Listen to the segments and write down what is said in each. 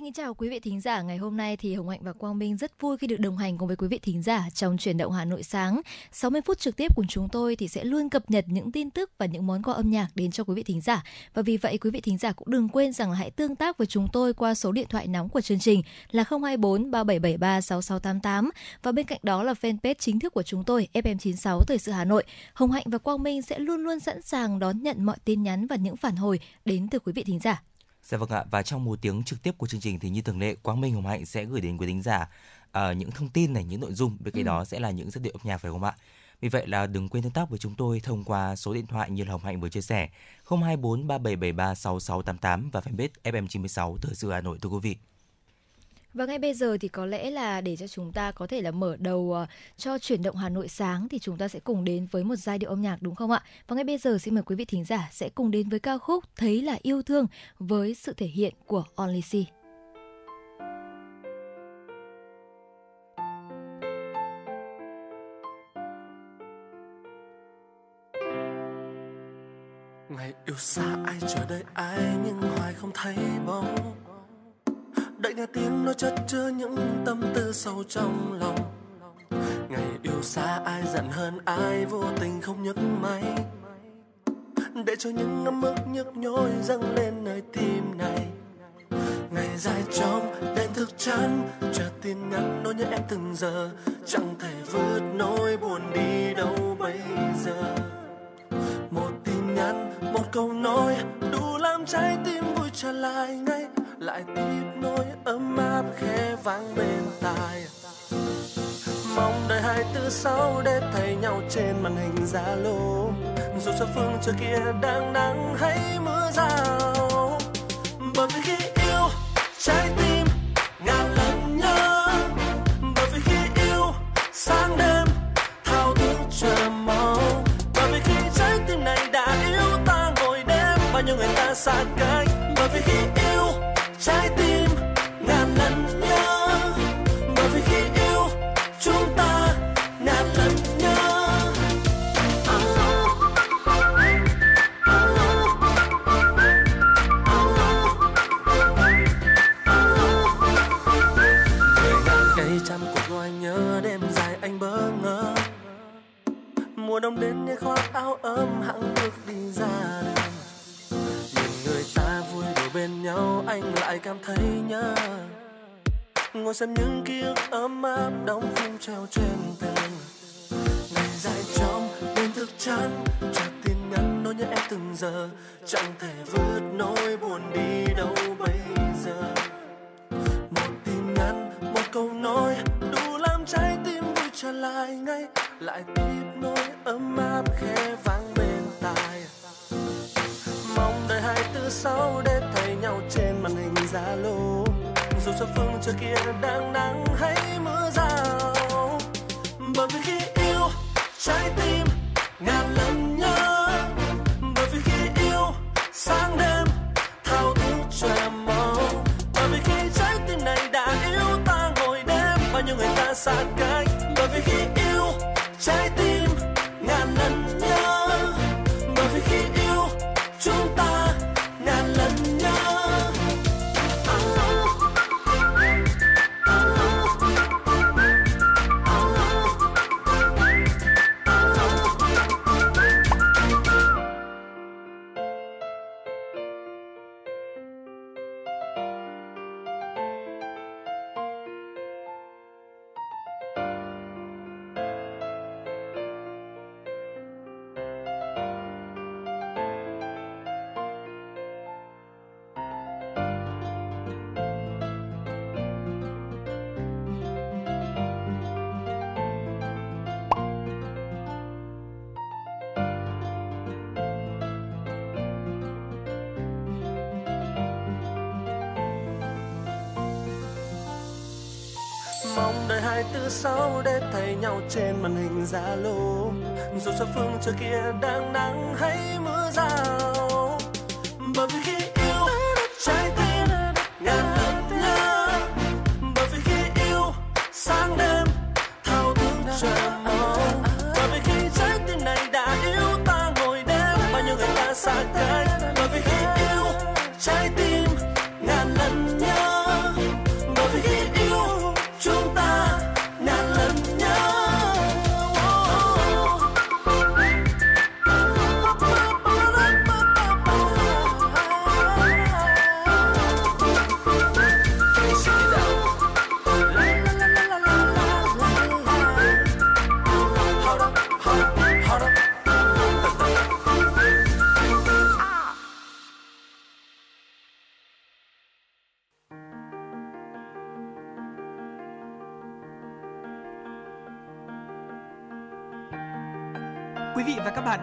Xin kính chào quý vị thính giả. Ngày hôm nay thì Hồng Hạnh và Quang Minh rất vui khi được đồng hành cùng với quý vị thính giả trong chuyển động Hà Nội sáng. 60 phút trực tiếp của chúng tôi thì sẽ luôn cập nhật những tin tức và những món quà âm nhạc đến cho quý vị thính giả. Và vì vậy, quý vị thính giả cũng đừng quên rằng là hãy tương tác với chúng tôi qua số điện thoại nóng của chương trình là 024 3773 6688 và bên cạnh đó là fanpage chính thức của chúng tôi FM96 Thời sự Hà Nội. Hồng Hạnh và Quang Minh sẽ luôn luôn sẵn sàng đón nhận mọi tin nhắn và những phản hồi đến từ quý vị thính giả. Dạ vâng ạ, và trong một tiếng trực tiếp của chương trình thì như thường lệ, Quang Minh Hồng Hạnh sẽ gửi đến quý thính giả uh, những thông tin này, những nội dung, bên cạnh ừ. đó sẽ là những giai điệu âm nhạc phải không ạ? Vì vậy là đừng quên tương tác với chúng tôi thông qua số điện thoại như Hồng Hạnh vừa chia sẻ 024 3773 6688 và fanpage FM96 Thời sự Hà Nội thưa quý vị. Và ngay bây giờ thì có lẽ là để cho chúng ta có thể là mở đầu ờ, cho chuyển động Hà Nội sáng thì chúng ta sẽ cùng đến với một giai điệu âm nhạc, đúng không ạ? Và ngay bây giờ xin mời quý vị thính giả sẽ cùng đến với ca khúc Thấy là yêu thương với sự thể hiện của Only See. Ngày yêu xa ai chờ đợi ai, nhưng hoài không thấy bóng đợi nghe tiếng nói chất chứa những tâm tư sâu trong lòng. Ngày yêu xa ai giận hơn ai, vô tình không nhấc máy. Để cho những ngâm ức nhức nhối dâng lên nơi tim này. Ngày dài trong đêm thức trắng, chờ tin nhắn nỗi nhớ em từng giờ. Chẳng thể vượt nỗi buồn đi đâu bây giờ. Một tin nhắn, một câu nói, đủ làm trái tim vui trở lại ngay lại tiếp nối ấm áp khẽ vang bên tai. Mong đợi hai tư sáu để thấy nhau trên màn hình zalo. Dù cho phương trời kia đang nắng hay mưa rào. Bởi vì khi yêu, trái tim ngàn lần nhớ. Bởi vì khi yêu, sáng đêm thao thức chờ mong. Bởi vì khi trái tim này đã yêu ta ngồi đêm, bao nhiêu người ta xa cách. Bởi vì khi anh lại cảm thấy nhớ. Ngồi xem những ký ức ấm áp đóng khung treo trên tường. Ngày dài trong đêm thức chán trả tin nhắn nỗi nhớ em từng giờ. Chẳng thể vượt nỗi buồn đi đâu bây giờ. Một tin nhắn, một câu nói, đủ làm trái tim vui trở lại ngay. Lại tiếp nỗi ấm áp khẽ vang bên tai mong đợi hai từ sáu để thấy nhau trên màn hình zalo. Dù cho phương trời kia đang nắng hay mưa rào, bởi vì khi yêu trái tim ngàn lần sau để thấy nhau trên màn hình zalo. Dù sao phương trời kia đang nắng hay mưa rào, bởi vì khi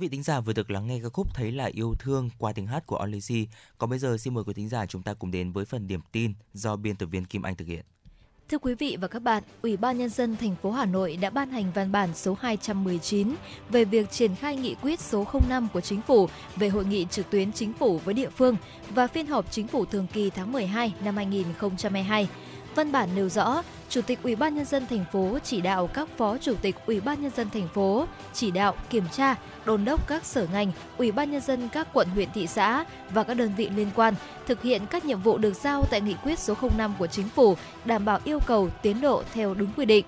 vị thính giả vừa được lắng nghe ca khúc Thấy là yêu thương qua tiếng hát của Olizy. Còn bây giờ xin mời quý thính giả chúng ta cùng đến với phần điểm tin do biên tập viên Kim Anh thực hiện. Thưa quý vị và các bạn, Ủy ban nhân dân thành phố Hà Nội đã ban hành văn bản số 219 về việc triển khai nghị quyết số 05 của chính phủ về hội nghị trực tuyến chính phủ với địa phương và phiên họp chính phủ thường kỳ tháng 12 năm 2022. Văn bản nêu rõ, Chủ tịch Ủy ban nhân dân thành phố chỉ đạo các phó chủ tịch Ủy ban nhân dân thành phố chỉ đạo kiểm tra, đôn đốc các sở ngành, Ủy ban nhân dân các quận huyện thị xã và các đơn vị liên quan thực hiện các nhiệm vụ được giao tại nghị quyết số 05 của chính phủ, đảm bảo yêu cầu tiến độ theo đúng quy định.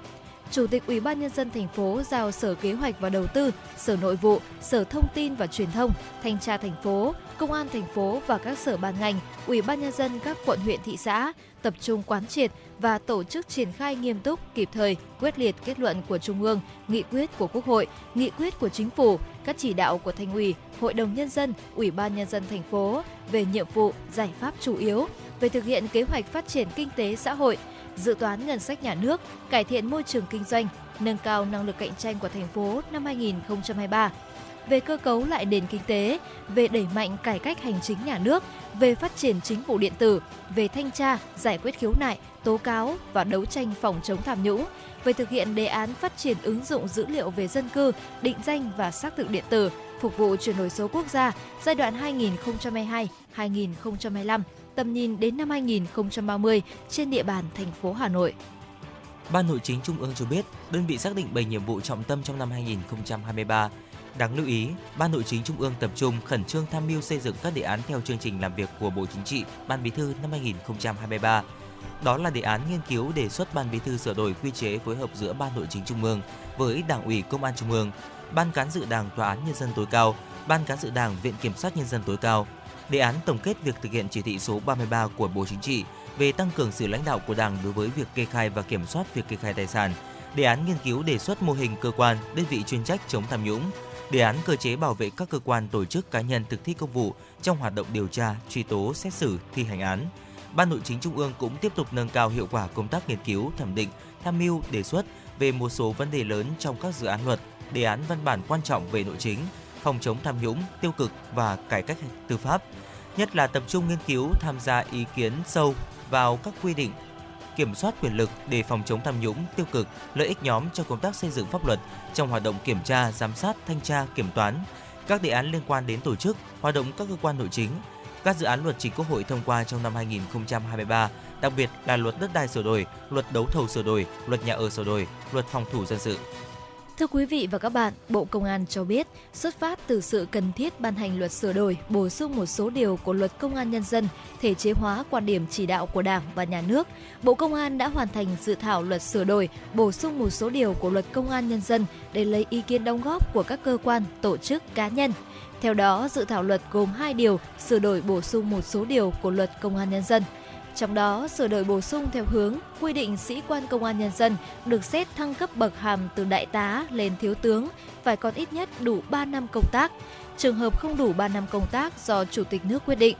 Chủ tịch Ủy ban nhân dân thành phố giao Sở Kế hoạch và Đầu tư, Sở Nội vụ, Sở Thông tin và Truyền thông, Thanh tra thành phố, Công an thành phố và các sở ban ngành, Ủy ban nhân dân các quận huyện thị xã tập trung quán triệt và tổ chức triển khai nghiêm túc, kịp thời, quyết liệt kết luận của Trung ương, nghị quyết của Quốc hội, nghị quyết của Chính phủ, các chỉ đạo của Thành ủy, Hội đồng nhân dân, Ủy ban nhân dân thành phố về nhiệm vụ, giải pháp chủ yếu về thực hiện kế hoạch phát triển kinh tế xã hội, dự toán ngân sách nhà nước, cải thiện môi trường kinh doanh, nâng cao năng lực cạnh tranh của thành phố năm 2023 về cơ cấu lại nền kinh tế, về đẩy mạnh cải cách hành chính nhà nước, về phát triển chính phủ điện tử, về thanh tra, giải quyết khiếu nại, tố cáo và đấu tranh phòng chống tham nhũng, về thực hiện đề án phát triển ứng dụng dữ liệu về dân cư, định danh và xác thực điện tử, phục vụ chuyển đổi số quốc gia giai đoạn 2022-2025, tầm nhìn đến năm 2030 trên địa bàn thành phố Hà Nội. Ban Nội chính Trung ương cho biết, đơn vị xác định 7 nhiệm vụ trọng tâm trong năm 2023. Đáng lưu ý, Ban Nội chính Trung ương tập trung khẩn trương tham mưu xây dựng các đề án theo chương trình làm việc của Bộ Chính trị, Ban Bí thư năm 2023. Đó là đề án nghiên cứu đề xuất Ban Bí thư sửa đổi quy chế phối hợp giữa Ban Nội chính Trung ương với Đảng ủy Công an Trung ương, Ban cán sự Đảng Tòa án Nhân dân tối cao, Ban cán sự Đảng Viện Kiểm sát Nhân dân tối cao. Đề án tổng kết việc thực hiện chỉ thị số 33 của Bộ Chính trị về tăng cường sự lãnh đạo của Đảng đối với việc kê khai và kiểm soát việc kê khai tài sản. Đề án nghiên cứu đề xuất mô hình cơ quan, đơn vị chuyên trách chống tham nhũng. Đề án cơ chế bảo vệ các cơ quan tổ chức cá nhân thực thi công vụ trong hoạt động điều tra, truy tố, xét xử, thi hành án. Ban Nội chính Trung ương cũng tiếp tục nâng cao hiệu quả công tác nghiên cứu, thẩm định, tham mưu, đề xuất về một số vấn đề lớn trong các dự án luật, đề án văn bản quan trọng về nội chính, phòng chống tham nhũng, tiêu cực và cải cách tư pháp. Nhất là tập trung nghiên cứu, tham gia ý kiến sâu vào các quy định kiểm soát quyền lực để phòng chống tham nhũng, tiêu cực, lợi ích nhóm cho công tác xây dựng pháp luật, trong hoạt động kiểm tra, giám sát, thanh tra, kiểm toán, các đề án liên quan đến tổ chức, hoạt động các cơ quan nội chính, các dự án luật chính Quốc hội thông qua trong năm 2023, đặc biệt là luật đất đai sửa đổi, luật đấu thầu sửa đổi, luật nhà ở sửa đổi, luật phòng thủ dân sự. Thưa quý vị và các bạn, Bộ Công an cho biết, xuất phát từ sự cần thiết ban hành luật sửa đổi, bổ sung một số điều của luật Công an Nhân dân, thể chế hóa quan điểm chỉ đạo của Đảng và Nhà nước, Bộ Công an đã hoàn thành dự thảo luật sửa đổi, bổ sung một số điều của luật Công an Nhân dân để lấy ý kiến đóng góp của các cơ quan, tổ chức, cá nhân. Theo đó, dự thảo luật gồm hai điều, sửa đổi bổ sung một số điều của luật Công an Nhân dân. Trong đó, sửa đổi bổ sung theo hướng quy định sĩ quan công an nhân dân được xét thăng cấp bậc hàm từ đại tá lên thiếu tướng phải còn ít nhất đủ 3 năm công tác. Trường hợp không đủ 3 năm công tác do Chủ tịch nước quyết định.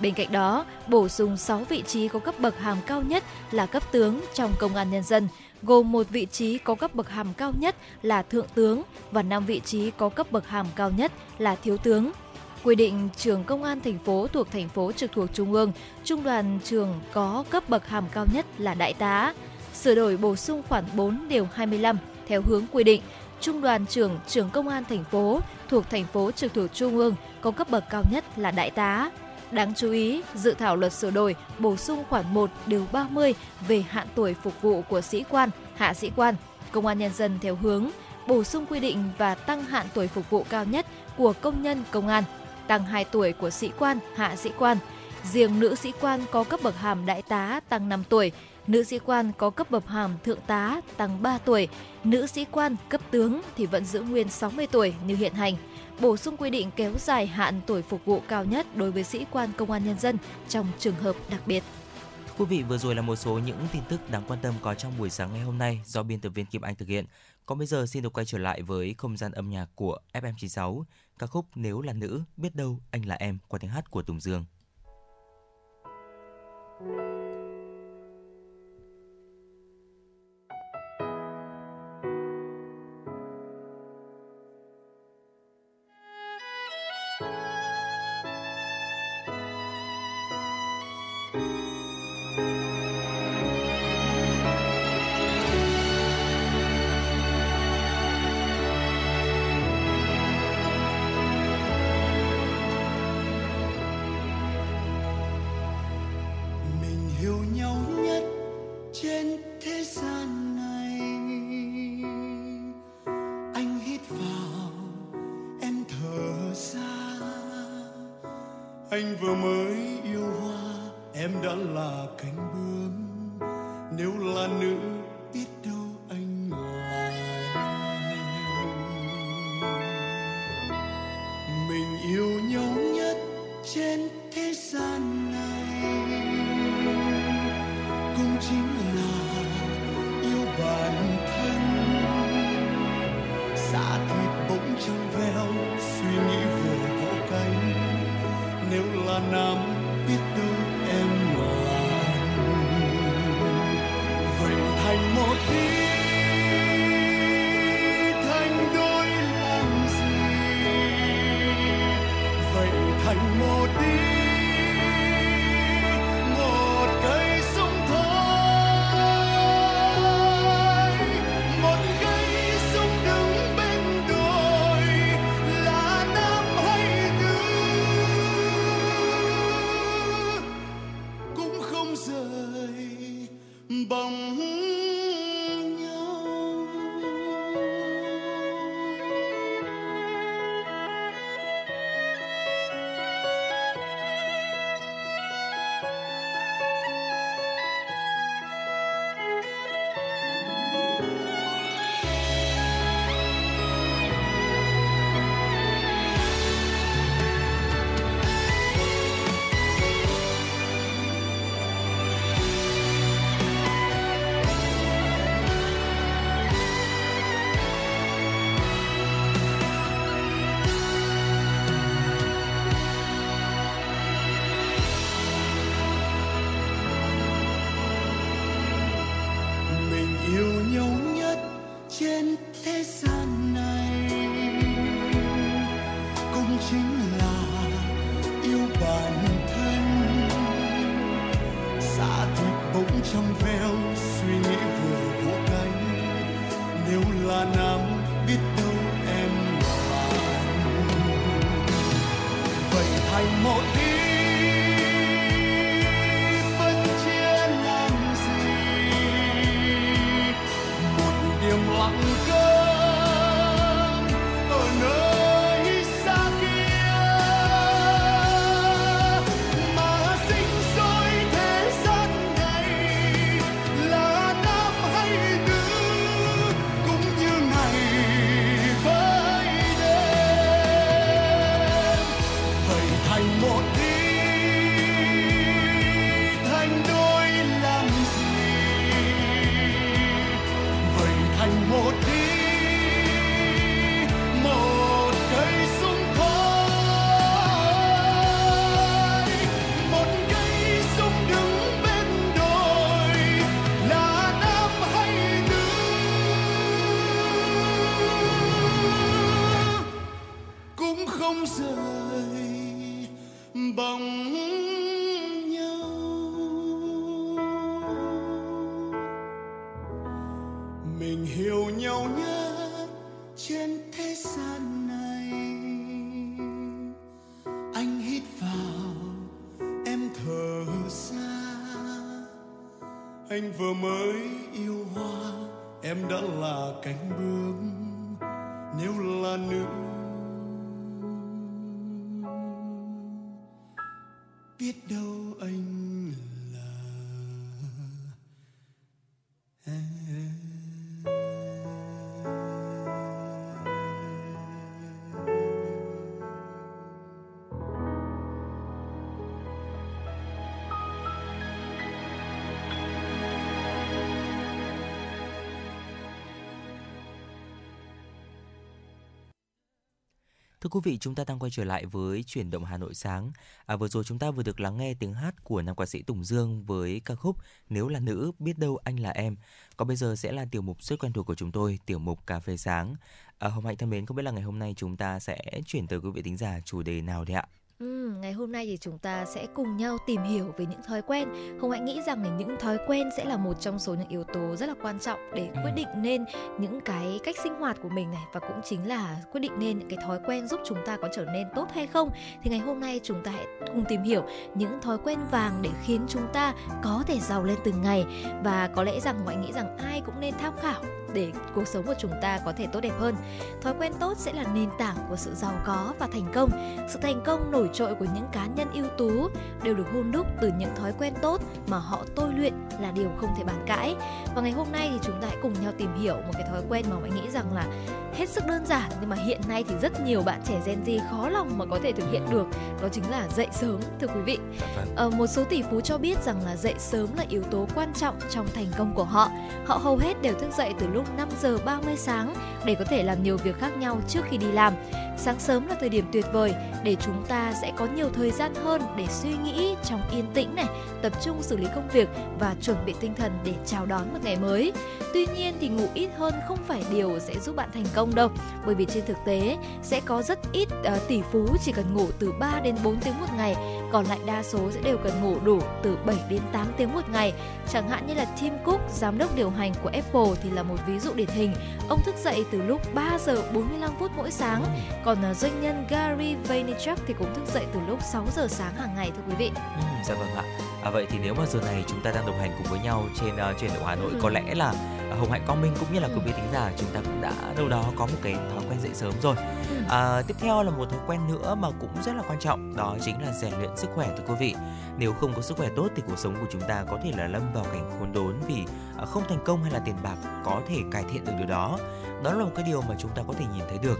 Bên cạnh đó, bổ sung 6 vị trí có cấp bậc hàm cao nhất là cấp tướng trong công an nhân dân, gồm một vị trí có cấp bậc hàm cao nhất là thượng tướng và 5 vị trí có cấp bậc hàm cao nhất là thiếu tướng quy định trường công an thành phố thuộc thành phố trực thuộc trung ương, trung đoàn trường có cấp bậc hàm cao nhất là đại tá. sửa đổi bổ sung khoản 4 điều 25 theo hướng quy định trung đoàn trưởng trưởng công an thành phố thuộc thành phố trực thuộc trung ương có cấp bậc cao nhất là đại tá. Đáng chú ý, dự thảo luật sửa đổi bổ sung khoản 1 điều 30 về hạn tuổi phục vụ của sĩ quan, hạ sĩ quan, công an nhân dân theo hướng bổ sung quy định và tăng hạn tuổi phục vụ cao nhất của công nhân công an, tăng 2 tuổi của sĩ quan, hạ sĩ quan. Riêng nữ sĩ quan có cấp bậc hàm đại tá tăng 5 tuổi, nữ sĩ quan có cấp bậc hàm thượng tá tăng 3 tuổi, nữ sĩ quan cấp tướng thì vẫn giữ nguyên 60 tuổi như hiện hành. Bổ sung quy định kéo dài hạn tuổi phục vụ cao nhất đối với sĩ quan công an nhân dân trong trường hợp đặc biệt. Quý vị vừa rồi là một số những tin tức đáng quan tâm có trong buổi sáng ngày hôm nay do biên tập viên Kim Anh thực hiện. Còn bây giờ xin được quay trở lại với không gian âm nhạc của FM96, ca khúc Nếu là nữ, biết đâu anh là em qua tiếng hát của Tùng Dương. thank you vừa mới yêu hoa em đã là cánh bướm Thưa quý vị, chúng ta đang quay trở lại với chuyển động Hà Nội sáng. À, vừa rồi chúng ta vừa được lắng nghe tiếng hát của nam ca sĩ Tùng Dương với ca khúc Nếu là nữ, biết đâu anh là em. Còn bây giờ sẽ là tiểu mục rất quen thuộc của chúng tôi, tiểu mục cà phê sáng. À, Hồng Hạnh thân mến, không biết là ngày hôm nay chúng ta sẽ chuyển tới quý vị tính giả chủ đề nào đấy ạ? Ừ, ngày hôm nay thì chúng ta sẽ cùng nhau tìm hiểu về những thói quen. Hồng Hạnh nghĩ rằng là những thói quen sẽ là một trong số những yếu tố rất là quan trọng để quyết định nên những cái cách sinh hoạt của mình này và cũng chính là quyết định nên những cái thói quen giúp chúng ta có trở nên tốt hay không. Thì ngày hôm nay chúng ta hãy cùng tìm hiểu những thói quen vàng để khiến chúng ta có thể giàu lên từng ngày và có lẽ rằng Hồng Hạnh nghĩ rằng ai cũng nên tham khảo để cuộc sống của chúng ta có thể tốt đẹp hơn. Thói quen tốt sẽ là nền tảng của sự giàu có và thành công. Sự thành công nổi trội của những cá nhân ưu tú đều được hun đúc từ những thói quen tốt mà họ tôi luyện là điều không thể bàn cãi. Và ngày hôm nay thì chúng ta hãy cùng nhau tìm hiểu một cái thói quen mà mình nghĩ rằng là hết sức đơn giản nhưng mà hiện nay thì rất nhiều bạn trẻ Gen Z khó lòng mà có thể thực hiện được. Đó chính là dậy sớm thưa quý vị. Vâng. Ờ, một số tỷ phú cho biết rằng là dậy sớm là yếu tố quan trọng trong thành công của họ. Họ hầu hết đều thức dậy từ lúc 5 giờ 30 sáng để có thể làm nhiều việc khác nhau trước khi đi làm. Sáng sớm là thời điểm tuyệt vời để chúng ta sẽ có nhiều thời gian hơn để suy nghĩ trong yên tĩnh này, tập trung xử lý công việc và chuẩn bị tinh thần để chào đón một ngày mới. Tuy nhiên thì ngủ ít hơn không phải điều sẽ giúp bạn thành công đâu, bởi vì trên thực tế sẽ có rất ít uh, tỷ phú chỉ cần ngủ từ 3 đến 4 tiếng một ngày, còn lại đa số sẽ đều cần ngủ đủ từ 7 đến 8 tiếng một ngày. Chẳng hạn như là Tim Cook, giám đốc điều hành của Apple thì là một ví dụ điển hình. Ông thức dậy từ lúc 3 giờ 45 phút mỗi sáng, còn uh, doanh nhân Gary Vaynerchuk thì cũng thức dậy từ lúc 6 giờ sáng hàng ngày thưa quý vị. Ừ, dạ vâng ạ. À, vậy thì nếu mà giờ này chúng ta đang đồng hành cùng với nhau trên uh, truyền động Hà Nội Ừ. có lẽ là uh, Hồng Hạnh Quang Minh cũng như là Ừ. quý vị thính giả chúng ta cũng đã đâu đó có một cái thói quen dậy sớm rồi. Ừ. À, tiếp theo là một thói quen nữa mà cũng rất là quan trọng đó chính là rèn luyện sức khỏe thưa quý vị. Nếu không có sức khỏe tốt thì cuộc sống của chúng ta có thể là lâm vào cảnh khốn đốn vì uh, không thành công hay là tiền bạc có thể cải thiện được điều đó. Đó là một cái điều mà chúng ta có thể nhìn thấy được.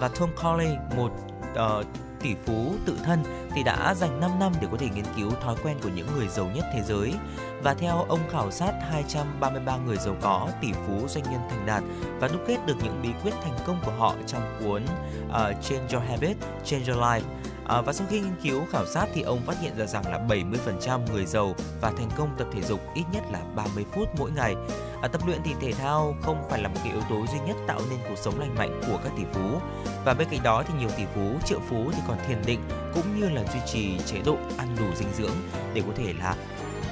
Và Tom Corley, một uh, tỷ phú tự thân thì đã dành 5 năm để có thể nghiên cứu thói quen của những người giàu nhất thế giới. Và theo ông khảo sát 233 người giàu có, tỷ phú, doanh nhân thành đạt và đúc kết được những bí quyết thành công của họ trong cuốn uh, Change Your Habit, Change Your Life. À, và sau khi nghiên cứu khảo sát thì ông phát hiện ra rằng là 70% người giàu và thành công tập thể dục ít nhất là 30 phút mỗi ngày. À, tập luyện thì thể thao không phải là một cái yếu tố duy nhất tạo nên cuộc sống lành mạnh của các tỷ phú. Và bên cạnh đó thì nhiều tỷ phú, triệu phú thì còn thiền định cũng như là duy trì chế độ ăn đủ dinh dưỡng để có thể là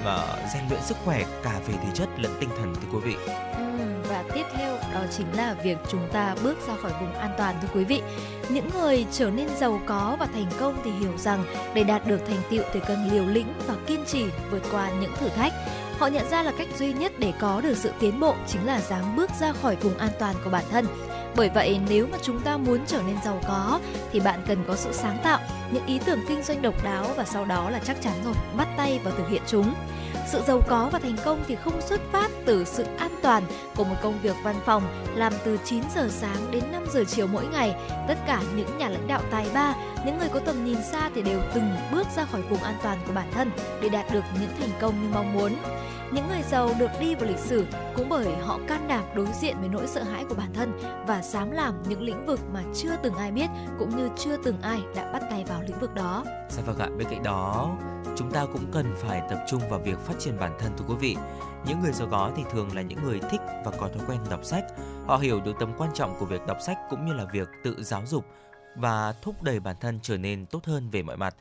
ờ, rèn luyện sức khỏe cả về thể chất lẫn tinh thần thưa quý vị. Ừ, và tiếp theo đó chính là việc chúng ta bước ra khỏi vùng an toàn thưa quý vị. Những người trở nên giàu có và thành công thì hiểu rằng để đạt được thành tựu thì cần liều lĩnh và kiên trì vượt qua những thử thách. Họ nhận ra là cách duy nhất để có được sự tiến bộ chính là dám bước ra khỏi vùng an toàn của bản thân. Bởi vậy nếu mà chúng ta muốn trở nên giàu có thì bạn cần có sự sáng tạo, những ý tưởng kinh doanh độc đáo và sau đó là chắc chắn rồi bắt tay vào thực hiện chúng. Sự giàu có và thành công thì không xuất phát từ sự an toàn của một công việc văn phòng làm từ 9 giờ sáng đến 5 giờ chiều mỗi ngày. Tất cả những nhà lãnh đạo tài ba, những người có tầm nhìn xa thì đều từng bước ra khỏi vùng an toàn của bản thân để đạt được những thành công như mong muốn. Những người giàu được đi vào lịch sử cũng bởi họ can đảm đối diện với nỗi sợ hãi của bản thân và dám làm những lĩnh vực mà chưa từng ai biết cũng như chưa từng ai đã bắt tay vào lĩnh vực đó. Dạ vâng ạ, bên cạnh đó chúng ta cũng cần phải tập trung vào việc phát triển bản thân thưa quý vị. Những người giàu có thì thường là những người thích và có thói quen đọc sách. Họ hiểu được tầm quan trọng của việc đọc sách cũng như là việc tự giáo dục và thúc đẩy bản thân trở nên tốt hơn về mọi mặt.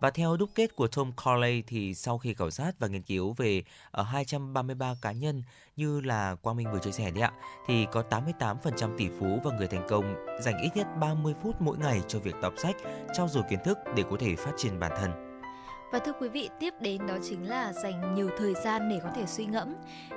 Và theo đúc kết của Tom Corley thì sau khi khảo sát và nghiên cứu về ờ, ở 233 cá nhân như là Quang Minh vừa chia sẻ đấy ạ, thì có 88% tỷ phú và người thành công dành ít nhất 30 phút mỗi ngày cho việc đọc sách, trau dồi kiến thức để có thể phát triển bản thân. Và thưa quý vị, tiếp đến đó chính là dành nhiều thời gian để có thể suy ngẫm.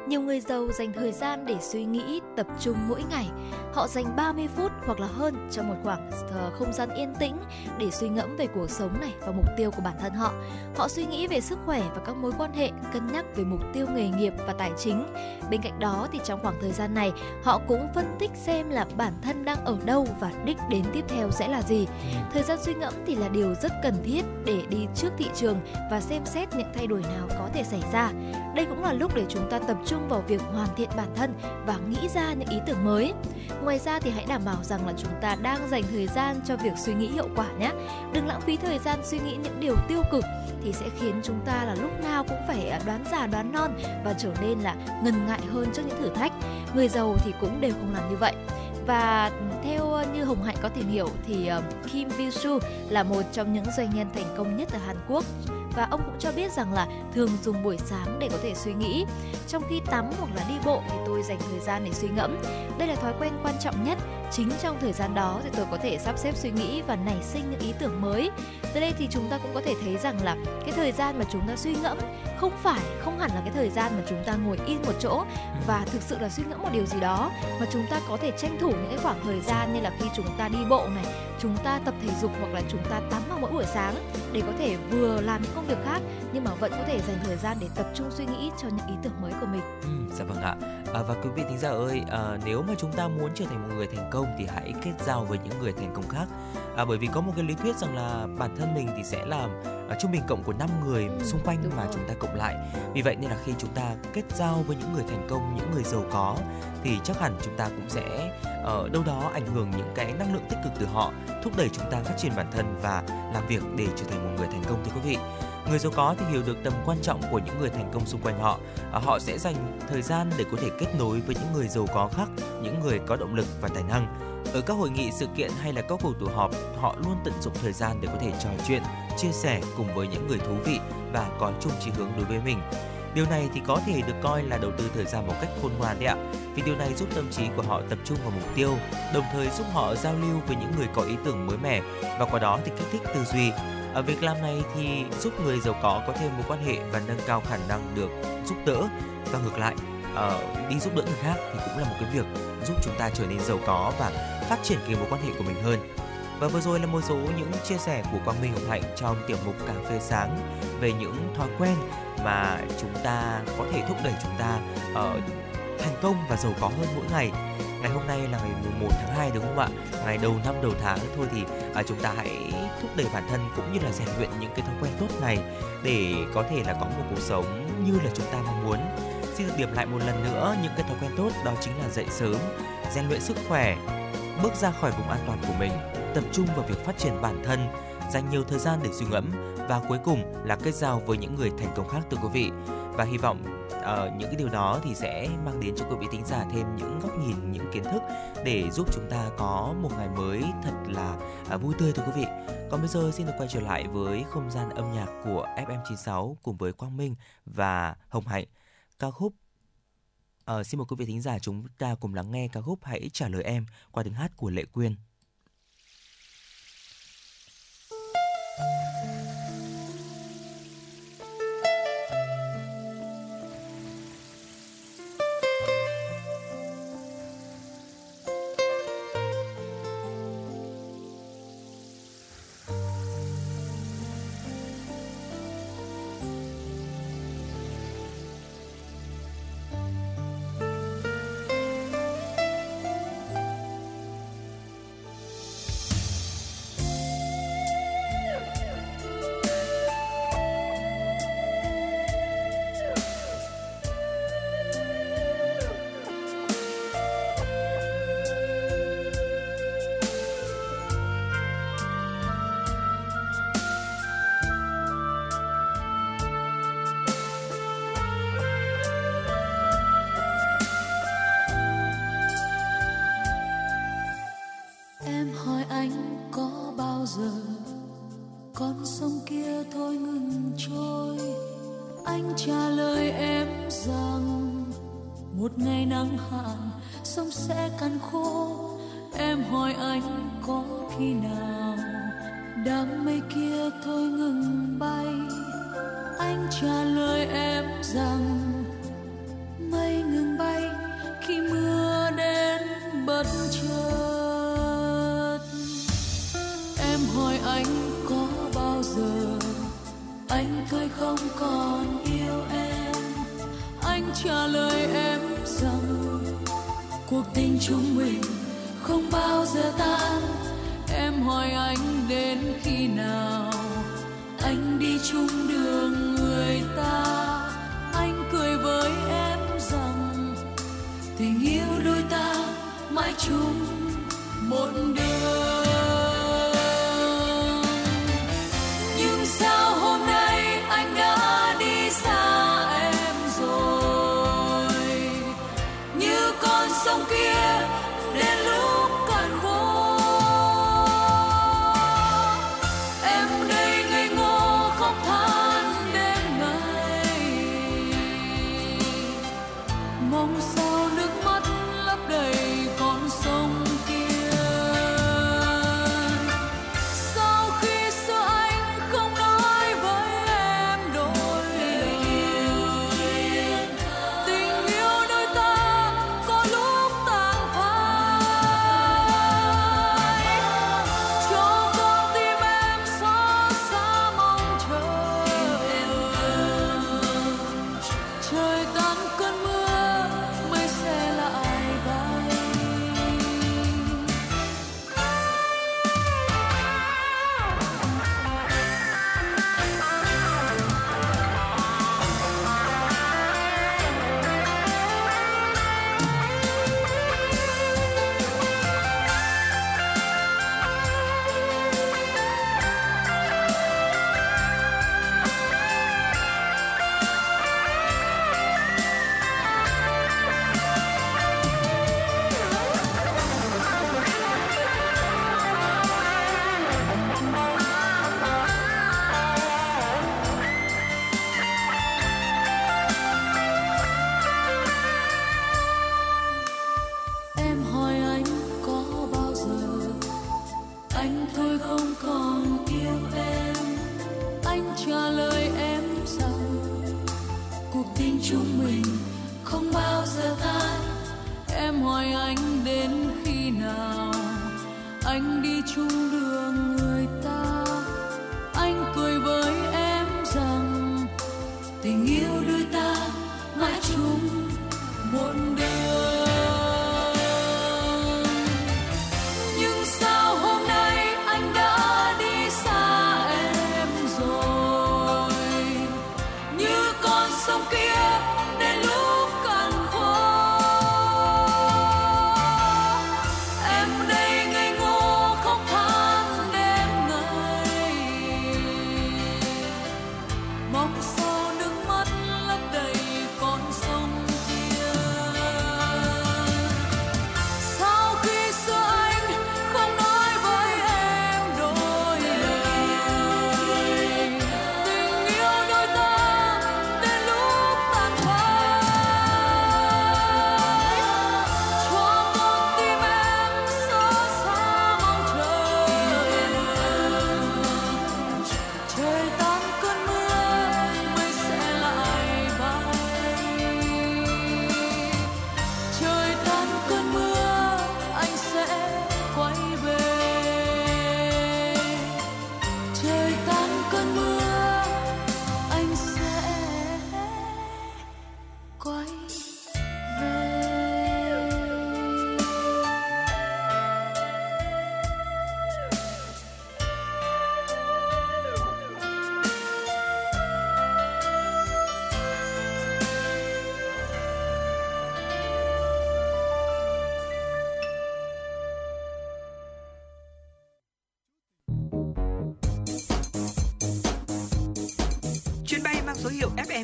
Nhiều người giàu dành thời gian để suy nghĩ, tập trung mỗi ngày. Họ dành 30 phút hoặc là hơn cho một khoảng ờ, không gian yên tĩnh để suy ngẫm về cuộc sống này và mục tiêu của bản thân họ. Họ suy nghĩ về sức khỏe và các mối quan hệ, cân nhắc về mục tiêu nghề nghiệp và tài chính. Bên cạnh đó thì trong khoảng thời gian này, họ cũng phân tích xem là bản thân đang ở đâu và đích đến tiếp theo sẽ là gì. Thời gian suy ngẫm thì là điều rất cần thiết để đi trước thị trường và xem xét những thay đổi nào có thể xảy ra. Đây cũng là lúc để chúng ta tập trung vào việc hoàn thiện bản thân và nghĩ ra những ý tưởng mới. Ngoài ra thì hãy đảm bảo rằng là chúng ta đang dành thời gian cho việc suy nghĩ hiệu quả nhé. Đừng lãng phí thời gian suy nghĩ những điều tiêu cực thì sẽ khiến chúng ta là lúc nào cũng phải à, đoán già, đoán non và trở nên là ngần ngại hơn trước những thử thách. Người giàu thì cũng đều không làm như vậy và theo ờ, như Hồng Hạnh có tìm hiểu thì ờ, Kim Kim Bisu là một trong những doanh nhân thành công nhất ở Hàn Quốc và ông cũng cho biết rằng là thường dùng buổi sáng để có thể suy nghĩ. Trong khi tắm hoặc là đi bộ thì tôi dành thời gian để suy ngẫm. Đây là thói quen quan trọng nhất. Chính trong thời gian đó thì tôi có thể sắp xếp suy nghĩ và nảy sinh những ý tưởng mới. Từ đây thì chúng ta cũng có thể thấy rằng là cái thời gian mà chúng ta suy ngẫm không phải, không hẳn là cái thời gian mà chúng ta ngồi yên một chỗ và thực sự là suy ngẫm một điều gì đó, mà chúng ta có thể tranh thủ những cái khoảng thời gian như là khi chúng ta đi bộ này, chúng ta tập thể dục hoặc là chúng ta tắm vào mỗi buổi sáng để có thể vừa làm những công việc khác nhưng mà vẫn có thể dành thời gian để tập trung suy nghĩ cho những ý tưởng mới của mình. Ừ, dạ vâng ạ. À, và quý vị thính giả ơi, à, nếu mà chúng ta muốn trở thành một người thành công thì hãy kết giao với những người thành công khác. À, bởi vì có một cái lý thuyết rằng là bản thân mình thì sẽ là uh, trung bình cộng của 5 người ừ, xung quanh mà rồi. chúng ta cộng lại. Vì vậy nên là khi chúng ta kết giao với những người thành công, những người giàu có thì chắc hẳn chúng ta cũng sẽ ở uh, đâu đó ảnh hưởng những cái năng lượng tích cực từ họ, thúc đẩy chúng ta phát triển bản thân và làm việc để trở thành một người thành công thưa quý vị. Người giàu có thì hiểu được tầm quan trọng của những người thành công xung quanh họ. À, họ sẽ dành thời gian để có thể kết nối với những người giàu có khác, những người có động lực và tài năng. Ở các hội nghị, sự kiện hay là các cuộc tụ họp, họ luôn tận dụng thời gian để có thể trò chuyện, chia sẻ cùng với những người thú vị và có chung chí hướng đối với mình. Điều này thì có thể được coi là đầu tư thời gian một cách khôn ngoan đấy ạ. Vì điều này giúp tâm trí của họ tập trung vào mục tiêu, đồng thời giúp họ giao lưu với những người có ý tưởng mới mẻ và qua đó thì kích thích tư duy, ở việc làm này thì giúp người giàu có có thêm mối quan hệ và nâng cao khả năng được giúp đỡ. Và ngược lại uh, đi giúp đỡ người khác thì cũng là một cái việc giúp chúng ta trở nên giàu có và phát triển cái mối quan hệ của mình hơn. Và vừa rồi là một số những chia sẻ của Quang Minh Ngọc Hạnh trong tiểu mục cà phê sáng về những thói quen mà chúng ta có thể thúc đẩy chúng ta uh, thành công và giàu có hơn mỗi ngày. Ngày hôm nay là ngày mùng 1 tháng 2 đúng không ạ? Ngày đầu năm đầu tháng thôi thì à, chúng ta hãy thúc đẩy bản thân cũng như là rèn luyện những cái thói quen tốt này để có thể là có một cuộc sống như là chúng ta mong muốn. Xin được điểm lại một lần nữa những cái thói quen tốt đó chính là dậy sớm rèn luyện sức khỏe bước ra khỏi vùng an toàn của mình tập trung vào việc phát triển bản thân dành nhiều thời gian để suy ngẫm và cuối cùng là kết giao với những người thành công khác từ quý vị. Và hy vọng uh, những cái điều đó thì sẽ mang đến cho quý vị thính giả thêm những góc nhìn những kiến thức để giúp chúng ta có một ngày mới thật là uh, vui tươi thưa quý vị còn bây giờ xin được quay trở lại với không gian âm nhạc của FM96 cùng với Quang Minh và Hồng Hạnh ca khúc Uh, xin mời quý vị thính giả chúng ta cùng lắng nghe ca khúc Hãy trả lời em qua tiếng hát của Lệ Quyên. cuộc tình chúng mình không bao giờ tan. Em hỏi anh đến khi nào? Anh đi chung đường người ta. Anh cười với em rằng, tình yêu đôi ta, mãi chung một đường.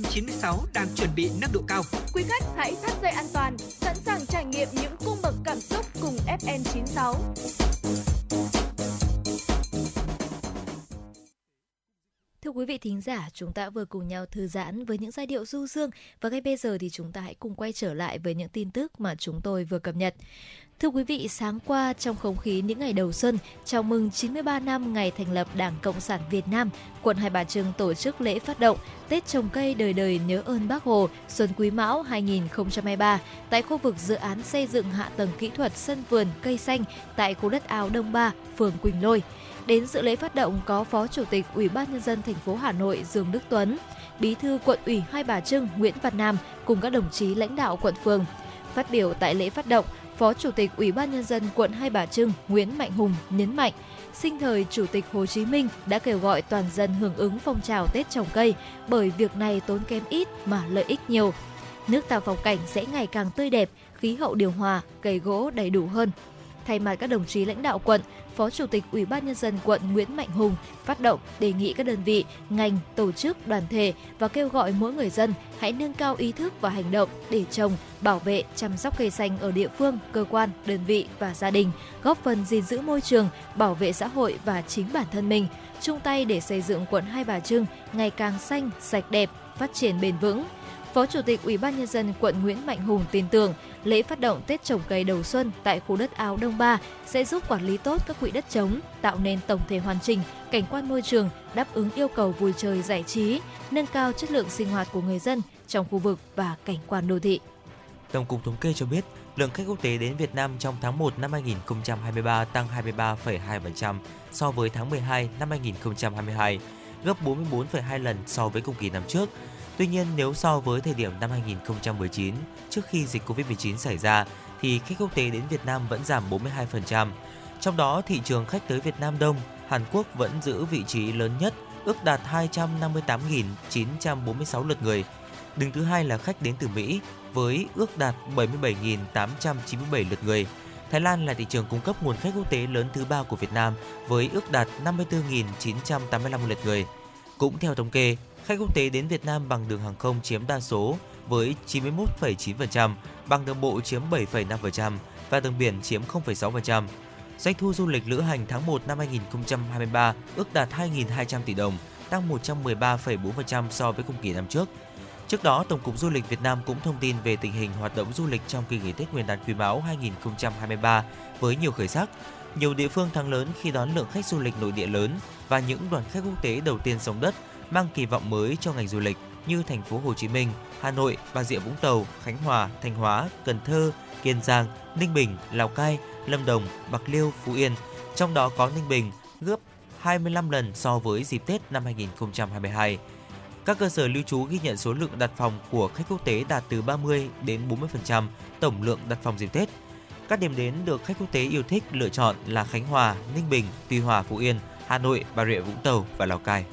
FM96 đang chuẩn bị nâng độ cao. Quý khách hãy thắt dây an toàn, sẵn sàng trải nghiệm những cung bậc cảm xúc cùng FN96. Thưa quý vị thính giả, chúng ta vừa cùng nhau thư giãn với những giai điệu du dương và ngay bây giờ thì chúng ta hãy cùng quay trở lại với những tin tức mà chúng tôi vừa cập nhật. Thưa quý vị, sáng qua trong không khí những ngày đầu xuân, chào mừng 93 năm ngày thành lập Đảng Cộng sản Việt Nam, quận Hai Bà Trưng tổ chức lễ phát động Tết trồng cây đời đời nhớ ơn Bác Hồ Xuân Quý Mão 2023 tại khu vực dự án xây dựng hạ tầng kỹ thuật sân vườn cây xanh tại khu đất áo Đông Ba, phường Quỳnh Lôi. Đến dự lễ phát động có Phó Chủ tịch Ủy ban nhân dân thành phố Hà Nội Dương Đức Tuấn, Bí thư quận ủy Hai Bà Trưng Nguyễn Văn Nam cùng các đồng chí lãnh đạo quận phường. Phát biểu tại lễ phát động, Phó Chủ tịch Ủy ban nhân dân quận Hai Bà Trưng Nguyễn Mạnh Hùng nhấn mạnh, sinh thời Chủ tịch Hồ Chí Minh đã kêu gọi toàn dân hưởng ứng phong trào Tết trồng cây bởi việc này tốn kém ít mà lợi ích nhiều. Nước ta phong cảnh sẽ ngày càng tươi đẹp, khí hậu điều hòa, cây gỗ đầy đủ hơn. Thay mặt các đồng chí lãnh đạo quận, Phó Chủ tịch Ủy ban nhân dân quận Nguyễn Mạnh Hùng phát động đề nghị các đơn vị, ngành, tổ chức, đoàn thể và kêu gọi mỗi người dân hãy nâng cao ý thức và hành động để trồng, bảo vệ, chăm sóc cây xanh ở địa phương, cơ quan, đơn vị và gia đình, góp phần gìn giữ môi trường, bảo vệ xã hội và chính bản thân mình, chung tay để xây dựng quận Hai Bà Trưng ngày càng xanh, sạch đẹp, phát triển bền vững. Phó Chủ tịch Ủy ban nhân dân quận Nguyễn Mạnh Hùng tin tưởng lễ phát động Tết trồng cây đầu xuân tại khu đất áo Đông Ba sẽ giúp quản lý tốt các quỹ đất trống, tạo nên tổng thể hoàn chỉnh, cảnh quan môi trường, đáp ứng yêu cầu vui chơi giải trí, nâng cao chất lượng sinh hoạt của người dân trong khu vực và cảnh quan đô thị. Tổng cục Thống kê cho biết, lượng khách quốc tế đến Việt Nam trong tháng 1 năm 2023 tăng 23,2% so với tháng 12 năm 2022, gấp 44,2 lần so với cùng kỳ năm trước. Tuy nhiên, nếu so với thời điểm năm 2019, trước khi dịch Covid-19 xảy ra, thì khách quốc tế đến Việt Nam vẫn giảm 42%. Trong đó, thị trường khách tới Việt Nam đông, Hàn Quốc vẫn giữ vị trí lớn nhất, ước đạt 258.946 lượt người. Đứng thứ hai là khách đến từ Mỹ với ước đạt 77.897 lượt người. Thái Lan là thị trường cung cấp nguồn khách quốc tế lớn thứ ba của Việt Nam với ước đạt 54.985 lượt người. Cũng theo thống kê, khách quốc tế đến Việt Nam bằng đường hàng không chiếm đa số với 91,9%, bằng đường bộ chiếm 7,5% và đường biển chiếm 0,6%. Doanh thu du lịch lữ hành tháng 1 năm 2023 ước đạt 2.200 tỷ đồng, tăng 113,4% so với cùng kỳ năm trước. Trước đó, Tổng cục Du lịch Việt Nam cũng thông tin về tình hình hoạt động du lịch trong kỳ nghỉ Tết Nguyên đán Quý Mão 2023 với nhiều khởi sắc. Nhiều địa phương thắng lớn khi đón lượng khách du lịch nội địa lớn và những đoàn khách quốc tế đầu tiên sông đất mang kỳ vọng mới cho ngành du lịch như thành phố Hồ Chí Minh, Hà Nội, Bà Rịa Vũng Tàu, Khánh Hòa, Thanh Hóa, Cần Thơ, Kiên Giang, Ninh Bình, Lào Cai, Lâm Đồng, Bạc Liêu, Phú Yên. Trong đó có Ninh Bình gấp 25 lần so với dịp Tết năm 2022. Các cơ sở lưu trú ghi nhận số lượng đặt phòng của khách quốc tế đạt từ 30 đến 40% tổng lượng đặt phòng dịp Tết. Các điểm đến được khách quốc tế yêu thích lựa chọn là Khánh Hòa, Ninh Bình, Tuy Hòa, Phú Yên, Hà Nội, Bà Rịa Vũng Tàu và Lào Cai.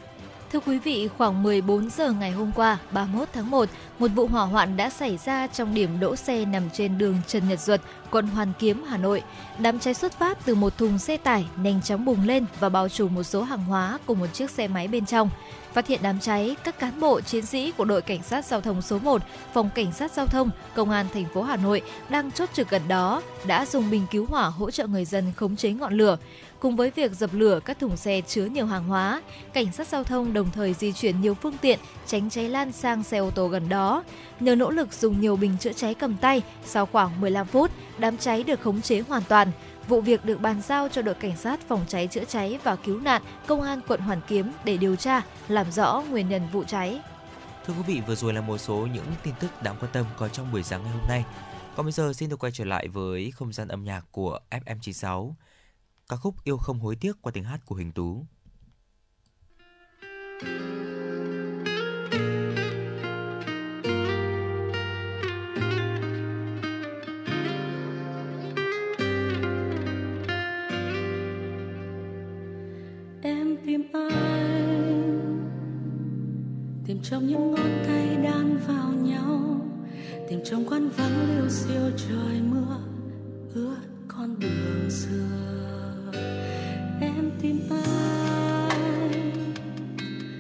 Thưa quý vị, khoảng 14 giờ ngày hôm qua, 31 tháng 1, một vụ hỏa hoạn đã xảy ra trong điểm đỗ xe nằm trên đường Trần Nhật Duật, quận Hoàn Kiếm, Hà Nội. Đám cháy xuất phát từ một thùng xe tải nhanh chóng bùng lên và bao trùm một số hàng hóa cùng một chiếc xe máy bên trong. Phát hiện đám cháy, các cán bộ chiến sĩ của đội cảnh sát giao thông số 1, phòng cảnh sát giao thông, công an thành phố Hà Nội đang chốt trực gần đó đã dùng bình cứu hỏa hỗ trợ người dân khống chế ngọn lửa. Cùng với việc dập lửa các thùng xe chứa nhiều hàng hóa, cảnh sát giao thông đồng thời di chuyển nhiều phương tiện tránh cháy lan sang xe ô tô gần đó. Nhờ nỗ lực dùng nhiều bình chữa cháy cầm tay, sau khoảng 15 phút, đám cháy được khống chế hoàn toàn. Vụ việc được bàn giao cho đội cảnh sát phòng cháy chữa cháy và cứu nạn công an quận Hoàn Kiếm để điều tra, làm rõ nguyên nhân vụ cháy. Thưa quý vị, vừa rồi là một số những tin tức đáng quan tâm có trong buổi sáng ngày hôm nay. Còn bây giờ xin được quay trở lại với không gian âm nhạc của FM96 ca khúc Yêu không hối tiếc qua tiếng hát của Huỳnh Tú. Em tìm anh, tìm trong những ngón tay đan vào nhau, tìm trong quán vắng liêu xiêu trời mưa, ướt con đường xưa em tìm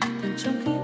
anh tìm trong khi.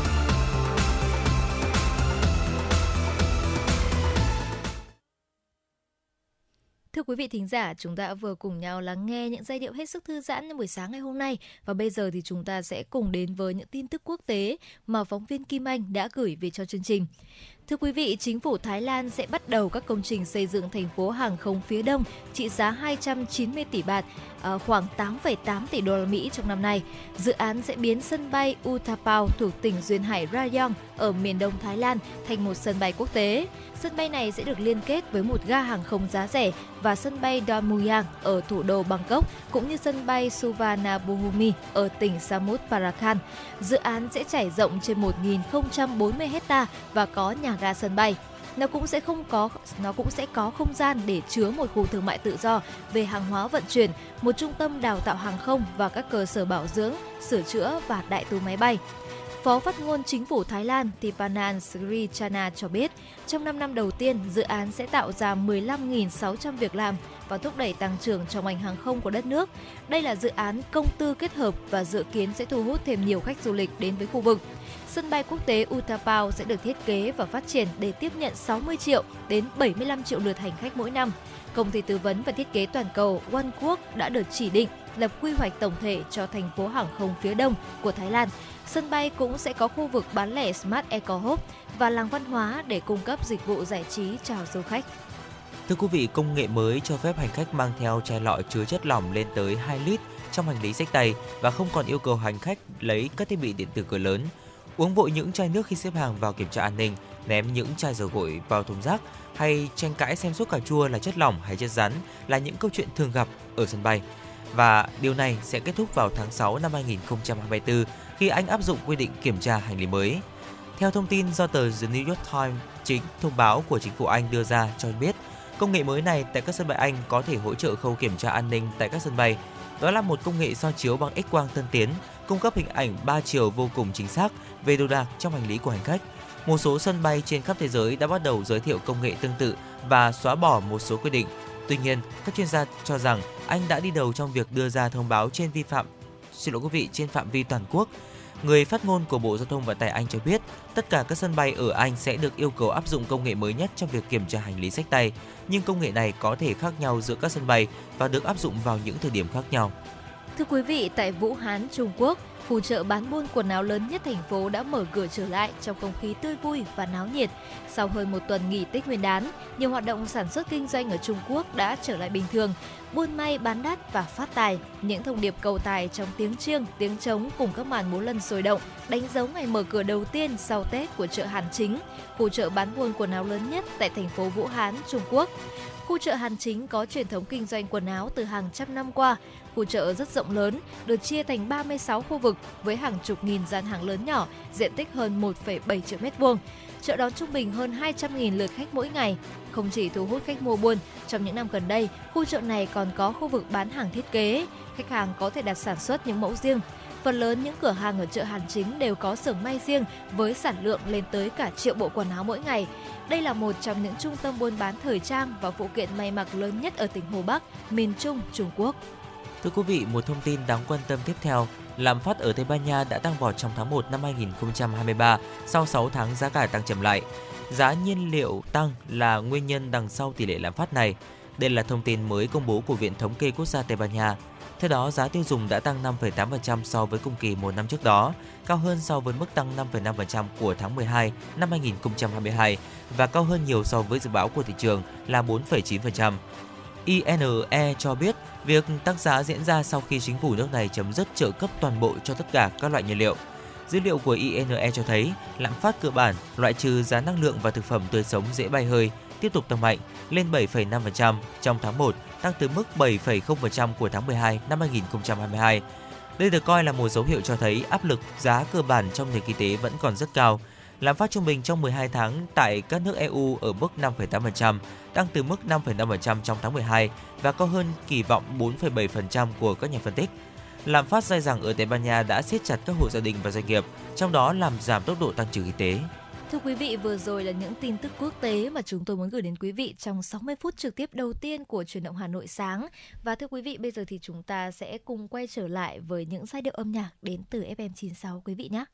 quý vị thính giả, chúng ta vừa cùng nhau lắng nghe những giai điệu hết sức thư giãn trong buổi sáng ngày hôm nay và bây giờ thì chúng ta sẽ cùng đến với những tin tức quốc tế mà phóng viên Kim Anh đã gửi về cho chương trình. Thưa quý vị, chính phủ Thái Lan sẽ bắt đầu các công trình xây dựng thành phố hàng không phía đông trị giá 290 tỷ baht, Ờ, khoảng 8,8 tỷ đô la Mỹ trong năm nay. Dự án sẽ biến sân bay Utapao thuộc tỉnh duyên hải Rayong ở miền đông Thái Lan thành một sân bay quốc tế. Sân bay này sẽ được liên kết với một ga hàng không giá rẻ và sân bay Don Mueang ở thủ đô Bangkok cũng như sân bay Suvarnabhumi ở tỉnh Samut Prakan. Dự án sẽ trải rộng trên 1.040 hecta và có nhà ga sân bay. Nó cũng sẽ không có nó cũng sẽ có không gian để chứa một khu thương mại tự do về hàng hóa vận chuyển, một trung tâm đào tạo hàng không và các cơ sở bảo dưỡng, sửa chữa và đại tu máy bay. Phó phát ngôn chính phủ Thái Lan Tipanan Srichana cho biết, trong 5 năm đầu tiên, dự án sẽ tạo ra 15.600 việc làm và thúc đẩy tăng trưởng trong ngành hàng không của đất nước. Đây là dự án công tư kết hợp và dự kiến sẽ thu hút thêm nhiều khách du lịch đến với khu vực. Sân bay quốc tế Utapao sẽ được thiết kế và phát triển để tiếp nhận 60 triệu đến 75 triệu lượt hành khách mỗi năm. Công ty tư vấn và thiết kế toàn cầu One đã được chỉ định lập quy hoạch tổng thể cho thành phố hàng không phía đông của Thái Lan. Sân bay cũng sẽ có khu vực bán lẻ Smart Eco Hub và làng văn hóa để cung cấp dịch vụ giải trí cho du khách. Thưa quý vị, công nghệ mới cho phép hành khách mang theo chai lọ chứa chất lỏng lên tới 2 lít trong hành lý sách tay và không còn yêu cầu hành khách lấy các thiết bị điện tử cỡ lớn. Uống vội những chai nước khi xếp hàng vào kiểm tra an ninh, ném những chai dầu gội vào thùng rác hay tranh cãi xem suốt cà chua là chất lỏng hay chất rắn là những câu chuyện thường gặp ở sân bay. Và điều này sẽ kết thúc vào tháng 6 năm 2024 khi Anh áp dụng quy định kiểm tra hành lý mới. Theo thông tin do tờ The New York Times, chính thông báo của chính phủ Anh đưa ra cho biết, công nghệ mới này tại các sân bay Anh có thể hỗ trợ khâu kiểm tra an ninh tại các sân bay. Đó là một công nghệ soi chiếu bằng X-quang tân tiến, cung cấp hình ảnh 3 chiều vô cùng chính xác về đồ đạc trong hành lý của hành khách. Một số sân bay trên khắp thế giới đã bắt đầu giới thiệu công nghệ tương tự và xóa bỏ một số quy định. Tuy nhiên, các chuyên gia cho rằng Anh đã đi đầu trong việc đưa ra thông báo trên vi phạm xin lỗi quý vị trên phạm vi toàn quốc. Người phát ngôn của Bộ Giao thông Vận tải Anh cho biết, tất cả các sân bay ở Anh sẽ được yêu cầu áp dụng công nghệ mới nhất trong việc kiểm tra hành lý sách tay, nhưng công nghệ này có thể khác nhau giữa các sân bay và được áp dụng vào những thời điểm khác nhau. Thưa quý vị, tại Vũ Hán, Trung Quốc, khu chợ bán buôn quần áo lớn nhất thành phố đã mở cửa trở lại trong không khí tươi vui và náo nhiệt. Sau hơn một tuần nghỉ Tết Nguyên đán, nhiều hoạt động sản xuất kinh doanh ở Trung Quốc đã trở lại bình thường. Buôn may bán đắt và phát tài, những thông điệp cầu tài trong tiếng chiêng, tiếng trống cùng các màn múa lân sôi động đánh dấu ngày mở cửa đầu tiên sau Tết của chợ Hàn Chính, khu chợ bán buôn quần áo lớn nhất tại thành phố Vũ Hán, Trung Quốc. Khu chợ Hàn Chính có truyền thống kinh doanh quần áo từ hàng trăm năm qua. Khu chợ rất rộng lớn, được chia thành 36 khu vực với hàng chục nghìn gian hàng lớn nhỏ, diện tích hơn 1,7 triệu mét vuông. Chợ đón trung bình hơn 200.000 lượt khách mỗi ngày. Không chỉ thu hút khách mua buôn, trong những năm gần đây, khu chợ này còn có khu vực bán hàng thiết kế. Khách hàng có thể đặt sản xuất những mẫu riêng. Phần lớn những cửa hàng ở chợ Hàn Chính đều có xưởng may riêng với sản lượng lên tới cả triệu bộ quần áo mỗi ngày. Đây là một trong những trung tâm buôn bán thời trang và phụ kiện may mặc lớn nhất ở tỉnh Hồ Bắc, miền Trung, Trung Quốc. Thưa quý vị, một thông tin đáng quan tâm tiếp theo, lạm phát ở Tây Ban Nha đã tăng vọt trong tháng 1 năm 2023 sau 6 tháng giá cả tăng chậm lại. Giá nhiên liệu tăng là nguyên nhân đằng sau tỷ lệ lạm phát này. Đây là thông tin mới công bố của Viện Thống kê Quốc gia Tây Ban Nha. Theo đó, giá tiêu dùng đã tăng 5,8% so với cùng kỳ một năm trước đó, cao hơn so với mức tăng 5,5% của tháng 12 năm 2022 và cao hơn nhiều so với dự báo của thị trường là 4,9%. INE cho biết việc tăng giá diễn ra sau khi chính phủ nước này chấm dứt trợ cấp toàn bộ cho tất cả các loại nhiên liệu. Dữ liệu của INE cho thấy lạm phát cơ bản, loại trừ giá năng lượng và thực phẩm tươi sống dễ bay hơi, tiếp tục tăng mạnh lên 7,5% trong tháng 1, tăng từ mức 7,0% của tháng 12 năm 2022. Đây được coi là một dấu hiệu cho thấy áp lực giá cơ bản trong nền kinh tế vẫn còn rất cao. Lạm phát trung bình trong 12 tháng tại các nước EU ở mức 5,8%, tăng từ mức 5,5% trong tháng 12 và cao hơn kỳ vọng 4,7% của các nhà phân tích. Lạm phát dai dẳng ở Tây Ban Nha đã siết chặt các hộ gia đình và doanh nghiệp, trong đó làm giảm tốc độ tăng trưởng kinh tế. Thưa quý vị, vừa rồi là những tin tức quốc tế mà chúng tôi muốn gửi đến quý vị trong 60 phút trực tiếp đầu tiên của truyền động Hà Nội sáng. Và thưa quý vị, bây giờ thì chúng ta sẽ cùng quay trở lại với những giai điệu âm nhạc đến từ FM96 quý vị nhé.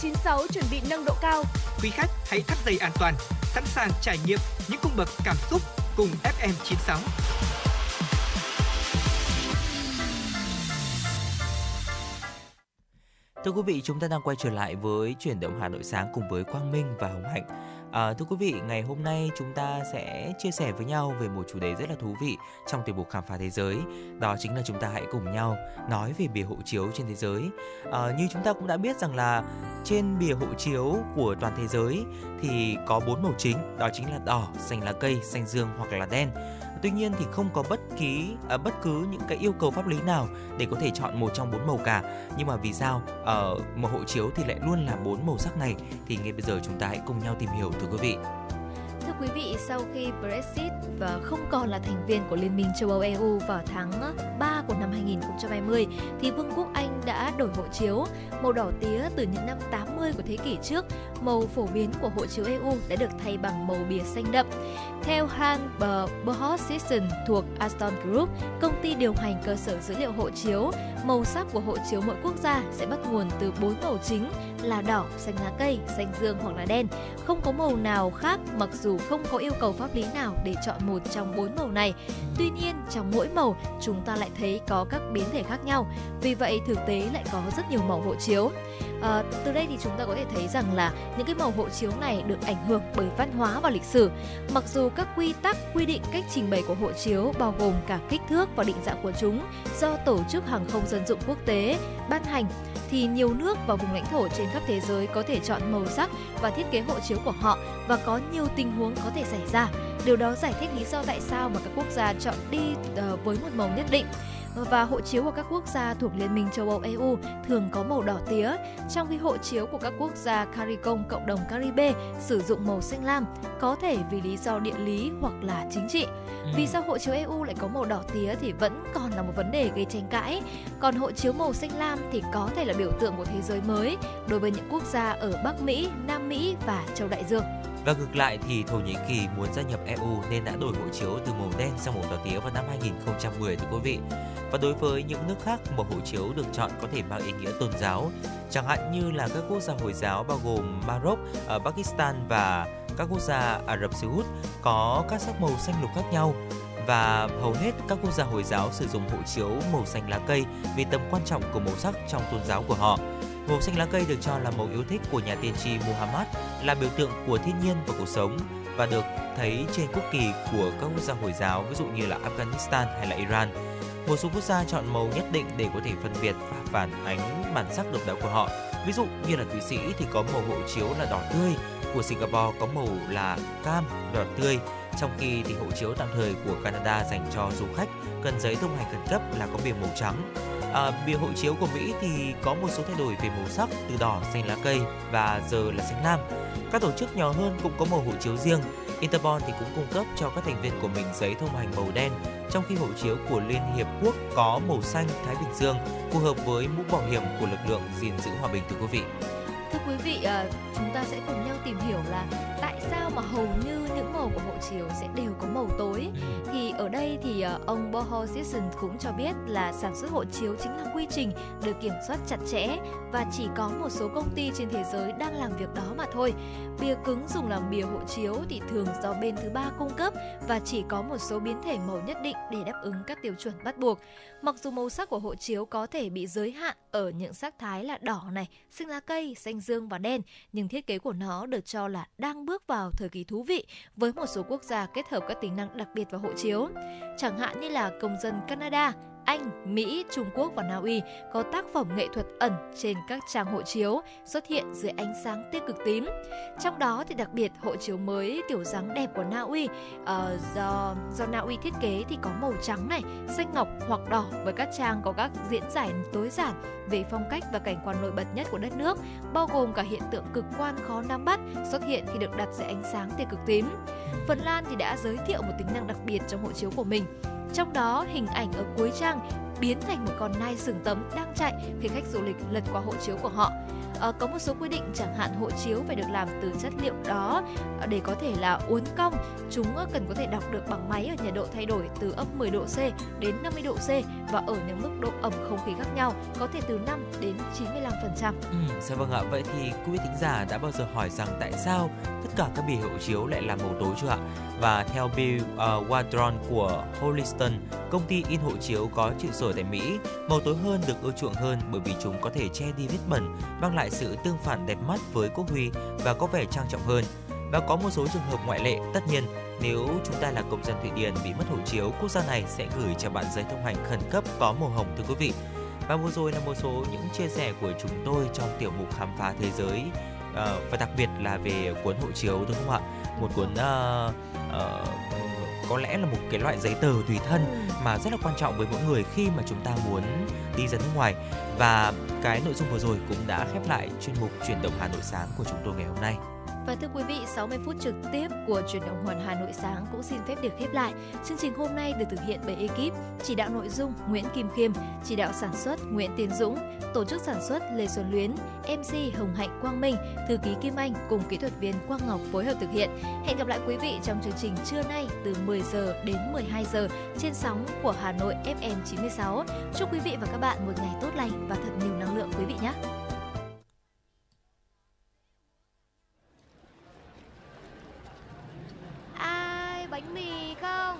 FM96 chuẩn bị nâng độ cao. Quý khách hãy thắt dây an toàn, sẵn sàng trải nghiệm những cung bậc cảm xúc cùng FM96. Thưa quý vị, chúng ta đang quay trở lại với chuyển động Hà Nội sáng cùng với Quang Minh và Hồng Hạnh. À, thưa quý vị, ngày hôm nay chúng ta sẽ chia sẻ với nhau về một chủ đề rất là thú vị trong tiểu mục khám phá thế giới. Đó chính là chúng ta hãy cùng nhau nói về bìa hộ chiếu trên thế giới. À, như chúng ta cũng đã biết rằng là trên bìa hộ chiếu của toàn thế giới thì có bốn màu chính, đó chính là đỏ, xanh lá cây, xanh dương hoặc là đen. Tuy nhiên thì không có bất kỳ à, bất cứ những cái yêu cầu pháp lý nào để có thể chọn một trong bốn màu cả. Nhưng mà vì sao ờ, ở một hộ chiếu thì lại luôn là bốn màu sắc này thì ngay bây giờ chúng ta hãy cùng nhau tìm hiểu thưa quý vị. Quý vị, sau khi Brexit và không còn là thành viên của Liên minh châu Âu EU vào tháng ờ, 3 của năm 2020 thì Vương quốc Anh đã đổi hộ chiếu. Màu đỏ tía từ những năm 80 của thế kỷ trước, màu phổ biến của hộ chiếu EU đã được thay bằng màu bìa xanh đậm. Theo Han Bohosison thuộc Aston Group, công ty điều hành cơ sở dữ liệu hộ chiếu, màu sắc của hộ chiếu mỗi quốc gia sẽ bắt nguồn từ bốn màu chính là đỏ, xanh lá cây, xanh dương hoặc là đen. Không có màu nào khác mặc dù không có yêu cầu pháp lý nào để chọn một trong bốn màu này. Tuy nhiên, trong mỗi màu chúng ta lại thấy có các biến thể khác nhau. Vì vậy, thực tế lại có rất nhiều màu hộ chiếu. À, từ đây thì chúng ta có thể thấy rằng là những cái màu hộ chiếu này được ảnh hưởng bởi văn hóa và lịch sử. Mặc dù các quy tắc quy định cách trình bày của hộ chiếu bao gồm cả kích thước và định dạng của chúng do Tổ chức Hàng không Dân dụng Quốc tế ban hành thì nhiều nước và vùng lãnh thổ trên khắp thế giới có thể chọn màu sắc và thiết kế hộ chiếu của họ và có nhiều tình huống có thể xảy ra. Điều đó giải thích lý do tại sao mà các quốc gia chọn đi uh, với một màu nhất định và hộ chiếu của các quốc gia thuộc Liên minh châu Âu EU thường có màu đỏ tía, trong khi hộ chiếu của các quốc gia CARICOM cộng đồng Caribe sử dụng màu xanh lam, có thể vì lý do địa lý hoặc là chính trị. Ừ. Vì sao hộ chiếu EU lại có màu đỏ tía thì vẫn còn là một vấn đề gây tranh cãi. Còn hộ chiếu màu xanh lam thì có thể là biểu tượng của thế giới mới đối với những quốc gia ở Bắc Mỹ, Nam Mỹ và châu Đại Dương. Và ngược lại thì Thổ Nhĩ Kỳ muốn gia nhập EU nên đã đổi hộ chiếu từ màu đen sang màu đỏ tía vào năm 2010 thưa quý vị. Và đối với những nước khác, màu hộ chiếu được chọn có thể mang ý nghĩa tôn giáo, chẳng hạn như là các quốc gia Hồi giáo bao gồm Maroc, ở Pakistan và các quốc gia Ả Rập Xê Út có các sắc màu xanh lục khác nhau và hầu hết các quốc gia Hồi giáo sử dụng hộ chiếu màu xanh lá cây vì tầm quan trọng của màu sắc trong tôn giáo của họ. Màu xanh lá cây được cho là màu yêu thích của nhà tiên tri Muhammad, là biểu tượng của thiên nhiên và cuộc sống và được thấy trên quốc kỳ của các quốc gia Hồi giáo ví dụ như là Afghanistan hay là Iran. Một số quốc gia chọn màu nhất định để có thể phân biệt và phản ánh bản sắc độc đáo của họ. Ví dụ như là Thụy Sĩ thì có màu hộ chiếu là đỏ tươi, của Singapore có màu là cam, đỏ tươi, trong khi thì hộ chiếu tạm thời của Canada dành cho du khách cần giấy thông hành khẩn cấp là có biển màu trắng. À, bìa hộ chiếu của Mỹ thì có một số thay đổi về màu sắc từ đỏ xanh lá cây và giờ là xanh lam. Các tổ chức nhỏ hơn cũng có màu hộ chiếu riêng. Interpol thì cũng cung cấp cho các thành viên của mình giấy thông hành màu đen, trong khi hộ chiếu của Liên Hiệp Quốc có màu xanh Thái Bình Dương, phù hợp với mũ bảo hiểm của lực lượng gìn giữ hòa bình thưa quý vị. Thưa quý vị, ờ, chúng ta sẽ cùng nhau tìm hiểu là tại sao mà hầu như những màu của hộ chiếu sẽ đều có màu tối. Thì ở đây thì à, ông Boho Sisson cũng cho biết là sản xuất hộ chiếu chính là quy trình được kiểm soát chặt chẽ và chỉ có một số công ty trên thế giới đang làm việc đó mà thôi. Bìa cứng dùng làm bìa hộ chiếu thì thường do bên thứ ba cung cấp và chỉ có một số biến thể màu nhất định để đáp ứng các tiêu chuẩn bắt buộc. Mặc dù màu sắc của hộ chiếu có thể bị giới hạn ở những sắc thái là đỏ này, xanh lá cây, xanh dương và đen, nhưng thiết kế của nó được cho là đang bước vào thời kỳ thú vị với một số quốc gia kết hợp các tính năng đặc biệt vào hộ chiếu. Chẳng hạn như là công dân Canada, anh, Mỹ, Trung Quốc và Na Uy có tác phẩm nghệ thuật ẩn trên các trang hộ chiếu xuất hiện dưới ánh sáng tia cực tím. Trong đó thì đặc biệt hộ chiếu mới kiểu dáng đẹp của Na Uy uh, do do Na Uy thiết kế thì có màu trắng này, xanh ngọc hoặc đỏ với các trang có các diễn giải tối giản về phong cách và cảnh quan nổi bật nhất của đất nước, bao gồm cả hiện tượng cực quan khó nắm bắt xuất hiện khi được đặt dưới ánh sáng tia cực tím. Phần Lan thì đã giới thiệu một tính năng đặc biệt trong hộ chiếu của mình trong đó, hình ảnh ở cuối trang biến thành một con nai sừng tấm đang chạy khi khách du lịch lật qua hộ chiếu của họ. À, có một số quy định chẳng hạn hộ chiếu phải được làm từ chất liệu đó ờ, để có thể là uốn cong. Chúng ờ, cần có thể đọc được bằng máy ở nhiệt độ thay đổi từ âm 10 độ C đến 50 độ C và ở những mức độ ẩm không khí khác nhau, có thể từ 5 đến 95%. Ừ, dạ vâng ạ. Vậy thì quý vị thính giả đã bao giờ hỏi rằng tại sao tất cả các bìa hộ chiếu lại là màu tối chưa ạ? Và theo Bill uh, Wadron của Holliston, công ty in hộ chiếu có trụ sở tại Mỹ, màu tối hơn được ưa chuộng hơn bởi vì chúng có thể che đi vết bẩn, mang lại sự tương phản đẹp mắt với quốc huy và có vẻ trang trọng hơn. Và có một số trường hợp ngoại lệ, tất nhiên, nếu chúng ta là công dân Thụy Điển bị mất hộ chiếu, quốc gia này sẽ gửi cho bạn giấy thông hành khẩn cấp có màu hồng thưa quý vị. Và vừa rồi là một số những chia sẻ của chúng tôi trong tiểu mục khám phá thế giới ờ, và đặc biệt là về cuốn hộ chiếu đúng không ạ? Một cuốn uh, uh, có lẽ là một cái loại giấy tờ tùy thân ừ. mà rất là quan trọng với mỗi người khi mà chúng ta muốn đi ra nước ngoài và cái nội dung vừa rồi cũng đã khép lại chuyên mục chuyển động Hà Nội sáng của chúng tôi ngày hôm nay. Và thưa quý vị, 60 phút trực tiếp của truyền động Hoàn Hà Nội sáng cũng xin phép được khép lại. Chương trình hôm nay được thực hiện bởi ekip chỉ đạo nội dung Nguyễn Kim Khiêm, chỉ đạo sản xuất Nguyễn Tiến Dũng, tổ chức sản xuất Lê Xuân Luyến, MC Hồng Hạnh Quang Minh, thư ký Kim Anh cùng kỹ thuật viên Quang Ngọc phối hợp thực hiện. Hẹn gặp lại quý vị trong chương trình trưa nay từ 10 giờ đến 12 giờ trên sóng của Hà Nội FM 96. Chúc quý vị và các bạn một ngày tốt lành và thật nhiều năng lượng quý vị nhé. Bánh mì không?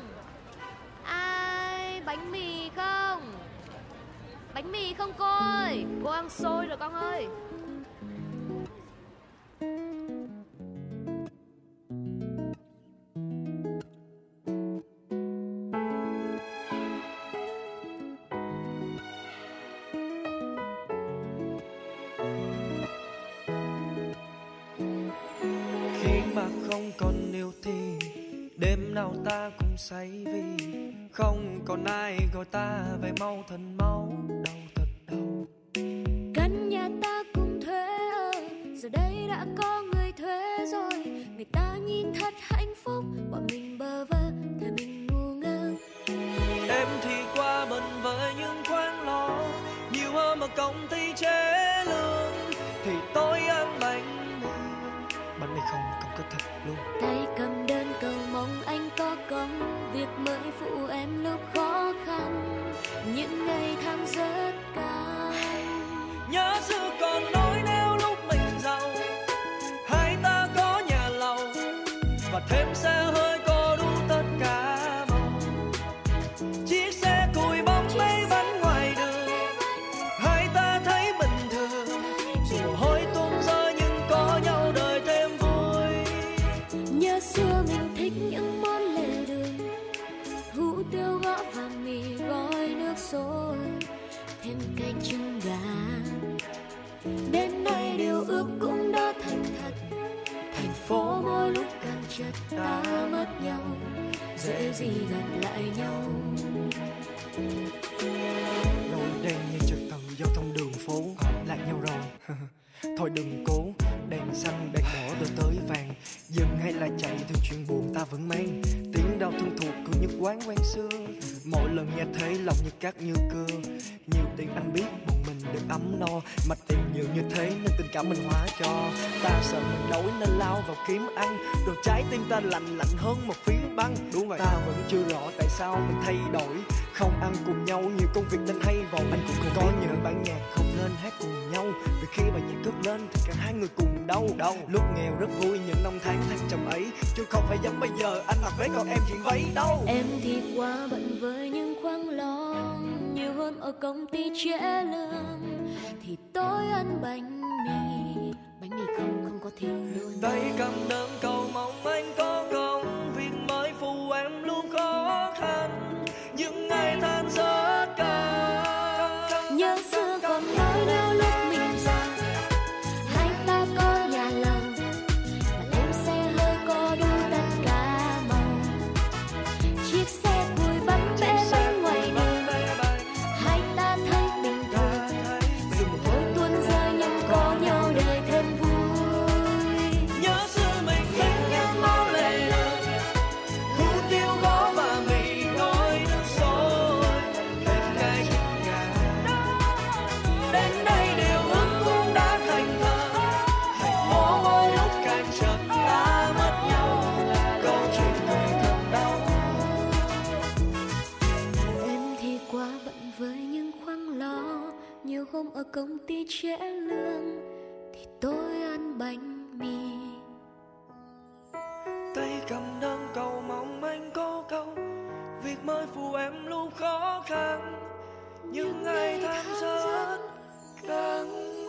Ai, bánh mì không? Bánh mì không cô ơi Cô ăn xôi rồi con ơi không còn yêu thì nào ta cùng say vì không còn ai gọi ta về mau thần ấm no. Mà tiền nhiều như thế nên tình cảm mình hóa cho. Ta sợ mình đói nên lao vào kiếm ăn. Rồi trái tim ta lạnh lạnh hơn một phiến băng. Đúng vậy. Ta vẫn chưa rõ tại sao mình thay đổi. Không ăn cùng nhau nhiều công việc nên hay vào anh cũng không có những bản nhạc không nên hát cùng nhau. Vì khi bài nhạc cất lên thì cả hai người cùng đau. Đau. Lúc nghèo rất vui những năm tháng thăng trầm ấy. Chứ không phải giống bây giờ anh mặc váy còn em chuyện váy đâu. Em thì quá bận với những khoáng lo Nhiều hơn ở công ty trễ lương thì tối ăn bánh mì. Bánh mì không không có thịt luôn. Tay cầm đơn cầu mong anh có công, việc mới phụ em luôn khó khăn. Những ngày tháng ở công ty trễ lương thì tôi ăn bánh mì. Tay cầm đang cầu mong anh có câu việc mới phụ em luôn khó khăn nhưng ngày tháng rất đáng